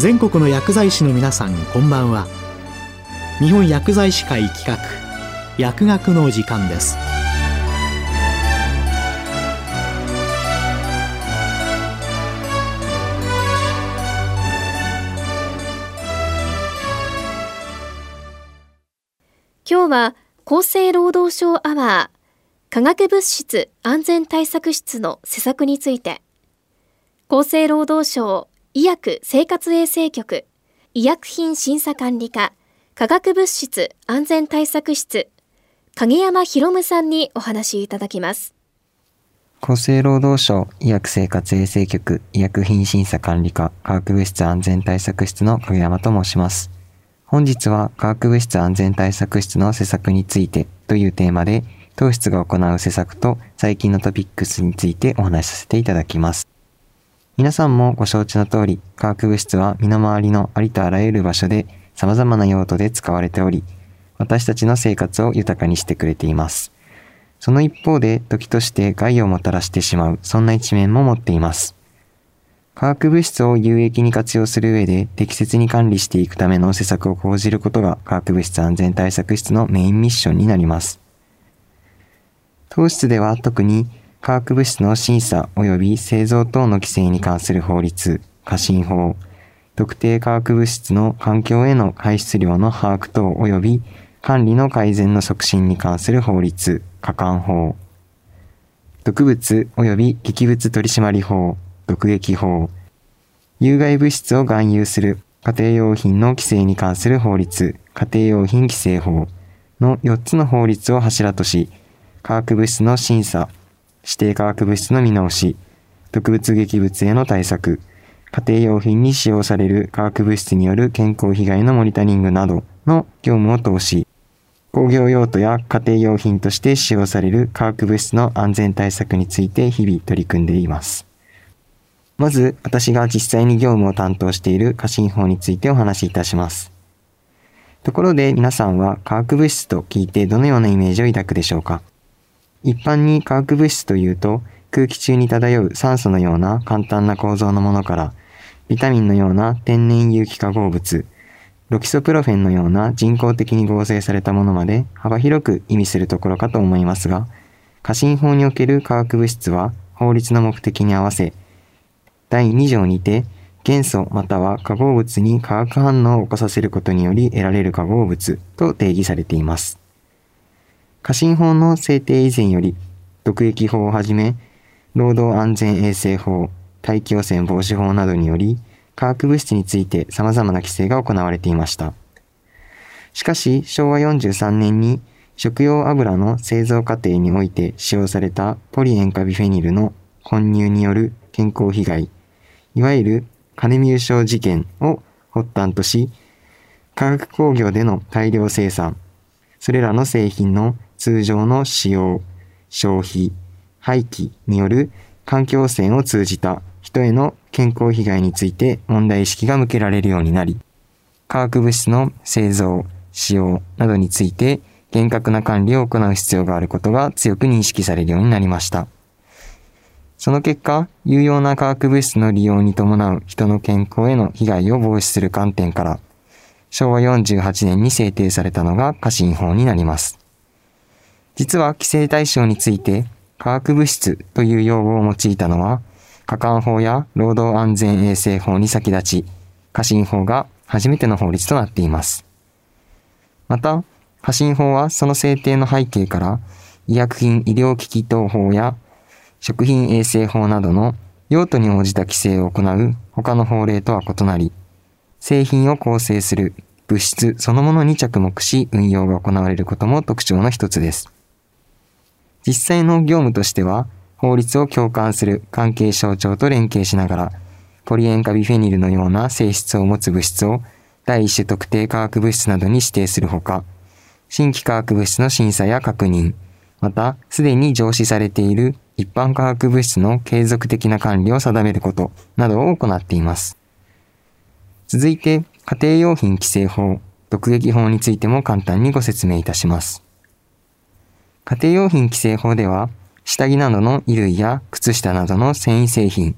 全国の薬剤師の皆さんこんばんは。日本薬剤師会企画薬学の時間です。今日は厚生労働省アワー化学物質安全対策室の施策について。厚生労働省医薬生活衛生局医薬品審査管理課化学物質安全対策室影山博夢さんにお話いただきます厚生労働省医薬生活衛生局医薬品審査管理課化学物質安全対策室の影山と申します本日は化学物質安全対策室の施策についてというテーマで、当室が行う施策と最近のトピックスについてお話しさせていただきます。皆さんもご承知の通り、化学物質は身の回りのありとあらゆる場所で様々な用途で使われており、私たちの生活を豊かにしてくれています。その一方で、時として害をもたらしてしまう、そんな一面も持っています。化学物質を有益に活用する上で適切に管理していくための施策を講じることが化学物質安全対策室のメインミッションになります。当室では特に化学物質の審査及び製造等の規制に関する法律、過信法、特定化学物質の環境への排出量の把握等及び管理の改善の促進に関する法律、加管法、毒物及び劇物取締法、毒液法、有害物質を含有する家庭用品の規制に関する法律、家庭用品規制法の4つの法律を柱とし、化学物質の審査、指定化学物質の見直し、毒物劇物への対策、家庭用品に使用される化学物質による健康被害のモニタリングなどの業務を通し、工業用途や家庭用品として使用される化学物質の安全対策について日々取り組んでいます。まず、私が実際に業務を担当している過信法についてお話しいたします。ところで皆さんは化学物質と聞いてどのようなイメージを抱くでしょうか？一般に化学物質というと空気中に漂う酸素のような簡単な構造のものからビタミンのような天然有機化合物、ロキソプロフェンのような人工的に合成されたものまで幅広く意味するところかと思いますが、過信法における化学物質は法律の目的に合わせ第2条にて、元素または化合物に化学反応を起こさせることにより得られる化合物と定義されています。過信法の制定以前より、毒液法をはじめ、労働安全衛生法、大気汚染防止法などにより、化学物質について様々な規制が行われていました。しかし、昭和43年に食用油の製造過程において使用されたポリ塩化ビフェニルの混入による健康被害、いわゆるカネミュ症事件を発端とし、化学工業での大量生産、それらの製品の通常の使用、消費、廃棄による環境汚染を通じた人への健康被害について問題意識が向けられるようになり、化学物質の製造、使用などについて厳格な管理を行う必要があることが強く認識されるようになりました。その結果、有用な化学物質の利用に伴う人の健康への被害を防止する観点から、昭和48年に制定されたのが過信法になります。実は規制対象について、化学物質という用語を用いたのは、加管法や労働安全衛生法に先立ち、過信法が初めての法律となっています。また、過信法はその制定の背景から、医薬品医療機器等法や食品衛生法などの用途に応じた規制を行う他の法令とは異なり、製品を構成する物質そのものに着目し運用が行われることも特徴の一つです。実際の業務としては、法律を共感する関係省庁と連携しながら、ポリ塩化ビフェニルのような性質を持つ物質を第一種特定化学物質などに指定するほか、新規化学物質の審査や確認、また、すでに上司されている一般化学物質の継続的な管理を定めることなどを行っています。続いて、家庭用品規制法、毒液法についても簡単にご説明いたします。家庭用品規制法では、下着などの衣類や靴下などの繊維製品、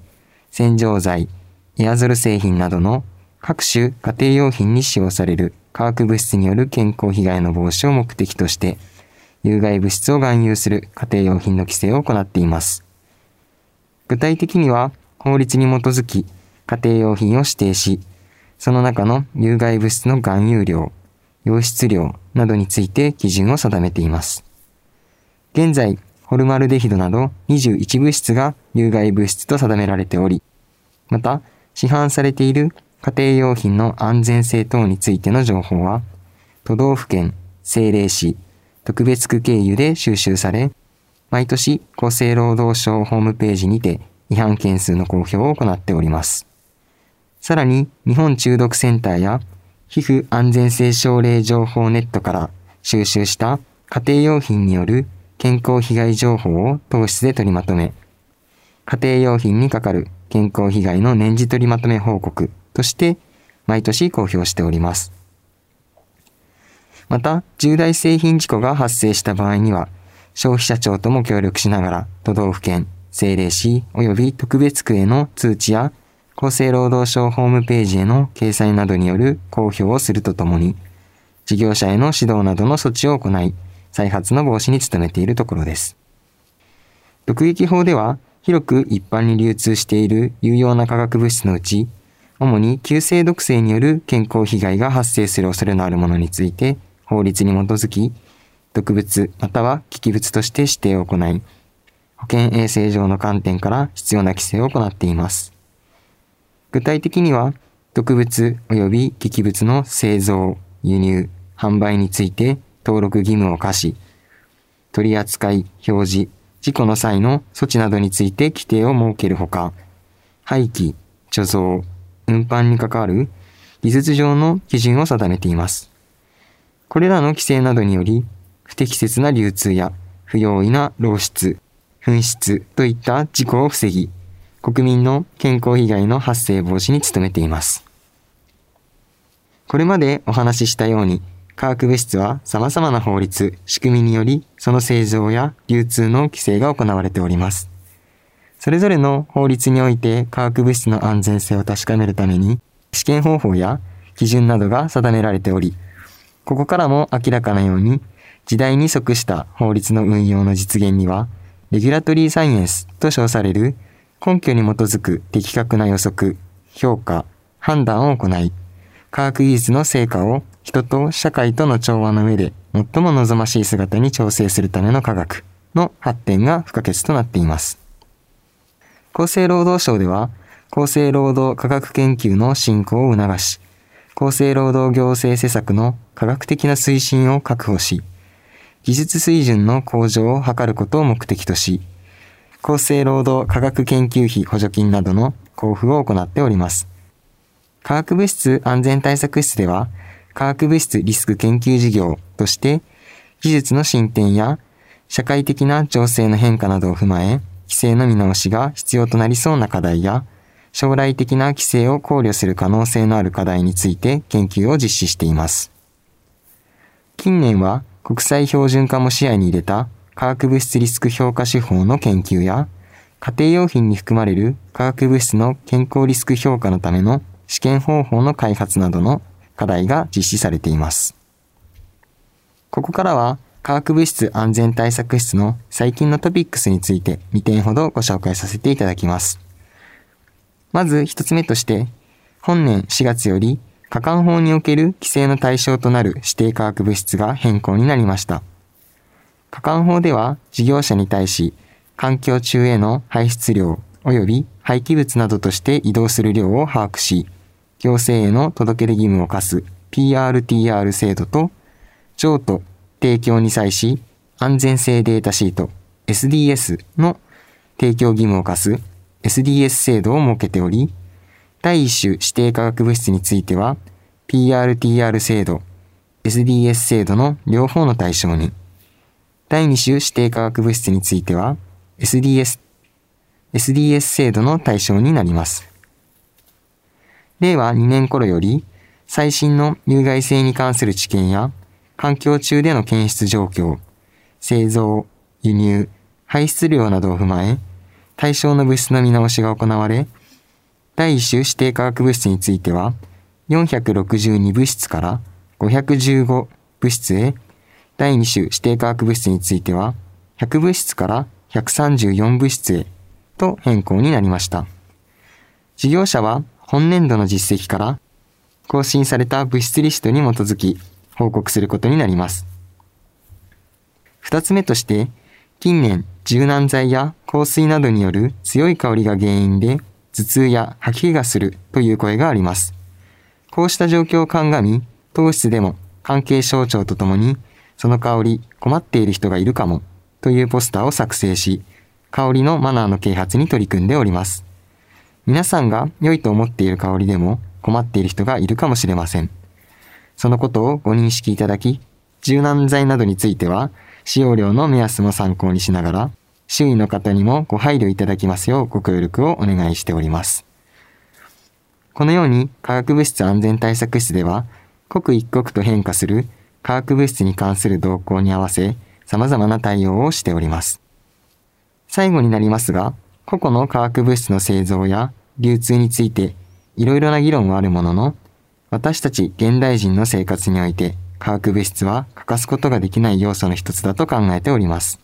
洗浄剤、エアゾル製品などの各種家庭用品に使用される化学物質による健康被害の防止を目的として、有害物質を含有する家庭用品の規制を行っています。具体的には、法律に基づき家庭用品を指定し、その中の有害物質の含有量、溶質量などについて基準を定めています。現在、ホルマルデヒドなど21物質が有害物質と定められており、また、市販されている家庭用品の安全性等についての情報は、都道府県、政令市、特別区経由で収集され、毎年厚生労働省ホームページにて違反件数の公表を行っております。さらに、日本中毒センターや皮膚安全性症例情報ネットから収集した家庭用品による健康被害情報を糖質で取りまとめ、家庭用品にかかる健康被害の年次取りまとめ報告として毎年公表しております。また、重大製品事故が発生した場合には、消費者庁とも協力しながら都道府県、政令市及び特別区への通知や厚生労働省ホームページへの掲載などによる公表をするとともに、事業者への指導などの措置を行い、再発の防止に努めているところです。毒撃法では、広く一般に流通している有用な化学物質のうち、主に急性毒性による健康被害が発生する恐れのあるものについて、法律に基づき、毒物または危機物として指定を行い、保健衛生上の観点から必要な規制を行っています。具体的には、毒物及び劇物の製造、輸入、販売について登録義務を課し、取扱い、表示、事故の際の措置などについて規定を設けるほか、廃棄、貯蔵、運搬に関わる技術上の基準を定めています。これらの規制などにより、不適切な流通や不用意な漏出、紛失といった事故を防ぎ、国民の健康被害の発生防止に努めています。これまでお話ししたように、化学物質は様々な法律、仕組みにより、その製造や流通の規制が行われております。それぞれの法律において化学物質の安全性を確かめるために、試験方法や基準などが定められており、ここからも明らかなように、時代に即した法律の運用の実現には、レギュラトリーサイエンスと称される根拠に基づく的確な予測、評価、判断を行い、科学技術の成果を人と社会との調和の上で最も望ましい姿に調整するための科学の発展が不可欠となっています。厚生労働省では、厚生労働科学研究の進行を促し、厚生労働行政施策の科学的な推進を確保し、技術水準の向上を図ることを目的とし、厚生労働科学研究費補助金などの交付を行っております。化学物質安全対策室では、化学物質リスク研究事業として、技術の進展や社会的な情勢の変化などを踏まえ、規制の見直しが必要となりそうな課題や、将来的な規制を考慮する可能性のある課題について研究を実施しています。近年は国際標準化も視野に入れた化学物質リスク評価手法の研究や、家庭用品に含まれる化学物質の健康リスク評価のための試験方法の開発などの課題が実施されています。ここからは化学物質安全対策室の最近のトピックスについて2点ほどご紹介させていただきます。まず1つ目として、本年4月より、加管法における規制の対象となる指定化学物質が変更になりました。加管法では事業者に対し、環境中への排出量及び廃棄物などとして移動する量を把握し、行政への届け出義務を課す PRTR 制度と、譲渡、提供に際し、安全性データシート SDS の提供義務を課す SDS 制度を設けており、第一種指定化学物質については、PRTR 制度、SDS 制度の両方の対象に、第2種指定化学物質については SDS、SDS 制度の対象になります。令和2年頃より最新の有害性に関する知見や環境中での検出状況、製造、輸入、排出量などを踏まえ、対象の物質の見直しが行われ、第1種指定化学物質については、462物質から515物質へ、第2種指定化学物質については100物質から134物質へと変更になりました。事業者は本年度の実績から更新された物質リストに基づき報告することになります。二つ目として、近年柔軟剤や香水などによる強い香りが原因で頭痛や吐き気がするという声があります。こうした状況を鑑み、当室でも関係省庁とともに、その香り困っている人がいるかもというポスターを作成し、香りのマナーの啓発に取り組んでおります。皆さんが良いと思っている香りでも困っている人がいるかもしれません。そのことをご認識いただき、柔軟剤などについては、使用量の目安も参考にしながら、周囲の方にもご配慮いただきますようご協力をお願いしております。このように化学物質安全対策室では、刻一刻と変化する化学物質に関する動向に合わせ、様々な対応をしております。最後になりますが、個々の化学物質の製造や流通についていろいろな議論はあるものの、私たち現代人の生活において化学物質は欠かすことができない要素の一つだと考えております。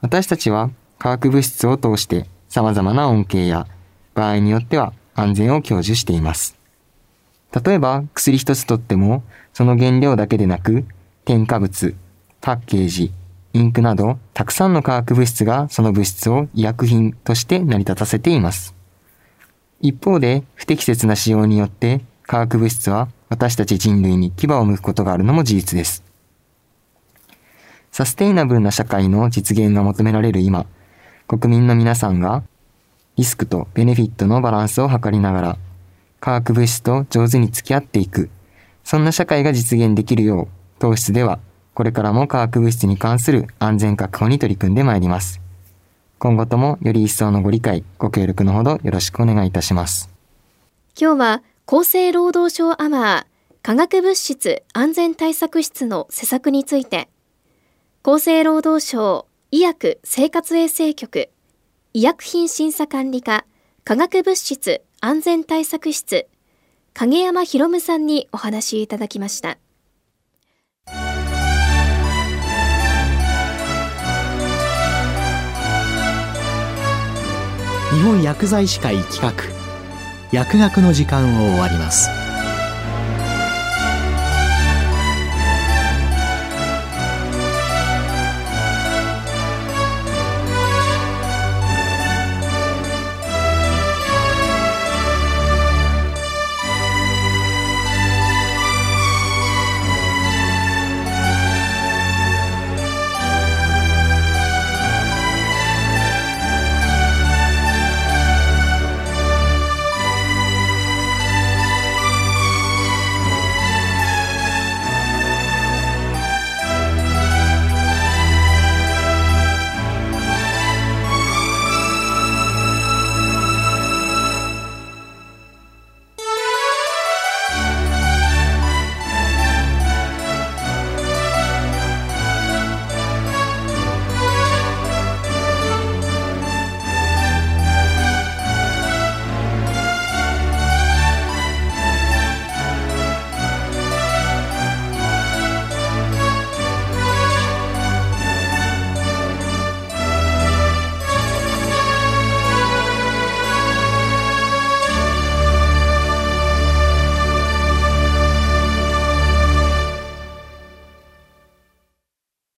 私たちは化学物質を通して様々な恩恵や場合によっては安全を享受しています。例えば薬一つとってもその原料だけでなく添加物、パッケージ、インクなどたくさんの化学物質がその物質を医薬品として成り立たせています。一方で不適切な使用によって化学物質は私たち人類に牙を向くことがあるのも事実です。サステイナブルな社会の実現が求められる今、国民の皆さんがリスクとベネフィットのバランスを図りながら、化学物質と上手に付き合っていく、そんな社会が実現できるよう、糖質ではこれからも化学物質に関する安全確保に取り組んでまいります。今後ともより一層のご理解、ご協力のほどよろしくお願いいたします。今日は厚生労働省アワー化学物質安全対策室の施策について厚生労働省医薬生活衛生局医薬品審査管理課化学物質安全対策室影山博夢さんにお話いただきました。日本薬剤師会企画。薬学の時間を終わります。